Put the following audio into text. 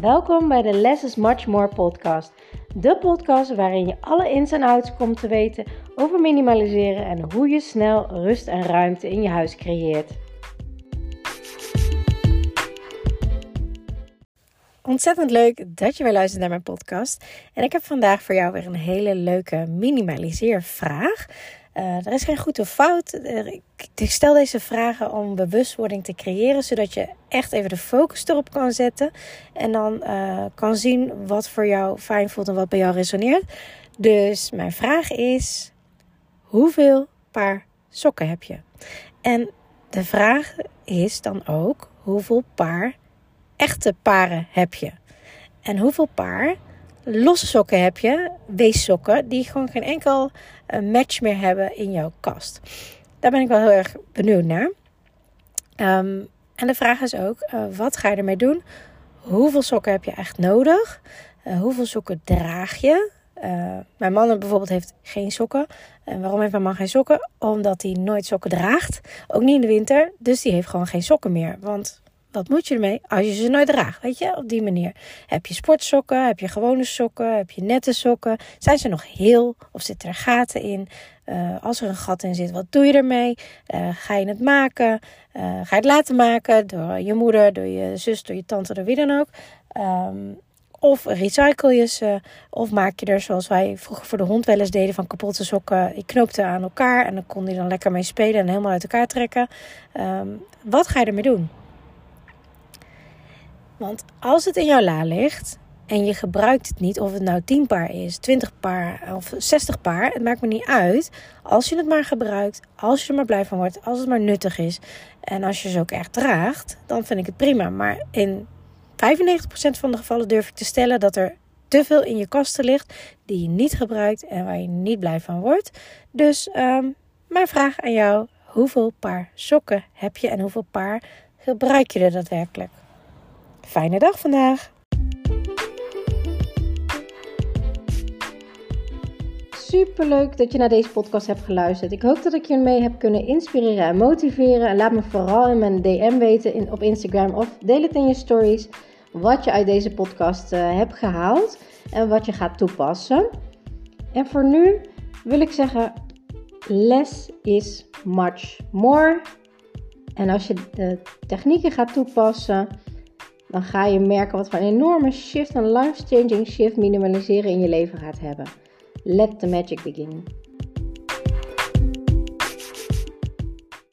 Welkom bij de Less is Much More podcast. De podcast waarin je alle ins en outs komt te weten over minimaliseren en hoe je snel rust en ruimte in je huis creëert. Ontzettend leuk dat je weer luistert naar mijn podcast. En ik heb vandaag voor jou weer een hele leuke minimaliseervraag. Uh, er is geen goed of fout. Ik stel deze vragen om bewustwording te creëren, zodat je echt even de focus erop kan zetten. En dan uh, kan zien wat voor jou fijn voelt en wat bij jou resoneert. Dus mijn vraag is: hoeveel paar sokken heb je? En de vraag is dan ook: hoeveel paar echte paren heb je? En hoeveel paar losse sokken heb je, weessokken, die gewoon geen enkel uh, match meer hebben in jouw kast. Daar ben ik wel heel erg benieuwd naar. Um, en de vraag is ook, uh, wat ga je ermee doen? Hoeveel sokken heb je echt nodig? Uh, hoeveel sokken draag je? mijn man bijvoorbeeld heeft geen sokken. En waarom heeft mijn man geen sokken? Omdat hij nooit sokken draagt. Ook niet in de winter. Dus die heeft gewoon geen sokken meer. Want wat moet je ermee als je ze nooit draagt? Weet je, op die manier. Heb je sportsokken? Heb je gewone sokken? Heb je nette sokken? Zijn ze nog heel of zitten er gaten in? Uh, als er een gat in zit, wat doe je ermee? Uh, ga je het maken? Uh, ga je het laten maken door je moeder, door je zus, door je tante, door wie dan ook? Um, of recycle je ze, of maak je er zoals wij vroeger voor de hond wel eens deden van kapotte sokken. Je knoopte aan elkaar en dan kon hij dan lekker mee spelen en helemaal uit elkaar trekken. Um, wat ga je ermee doen? Want als het in jouw la ligt en je gebruikt het niet, of het nou 10 paar is, 20 paar of 60 paar, het maakt me niet uit. Als je het maar gebruikt, als je er maar blij van wordt, als het maar nuttig is en als je ze ook echt draagt, dan vind ik het prima. Maar in 95% van de gevallen durf ik te stellen dat er te veel in je kasten ligt die je niet gebruikt en waar je niet blij van wordt. Dus um, mijn vraag aan jou: hoeveel paar sokken heb je en hoeveel paar gebruik je er daadwerkelijk? Fijne dag vandaag. Super leuk dat je naar deze podcast hebt geluisterd. Ik hoop dat ik je mee heb kunnen inspireren en motiveren. En laat me vooral in mijn DM weten in, op Instagram of deel het in je stories wat je uit deze podcast uh, hebt gehaald en wat je gaat toepassen. En voor nu wil ik zeggen: less is much more. En als je de technieken gaat toepassen dan ga je merken wat voor een enorme shift, een life-changing shift minimaliseren in je leven gaat hebben. Let the magic begin.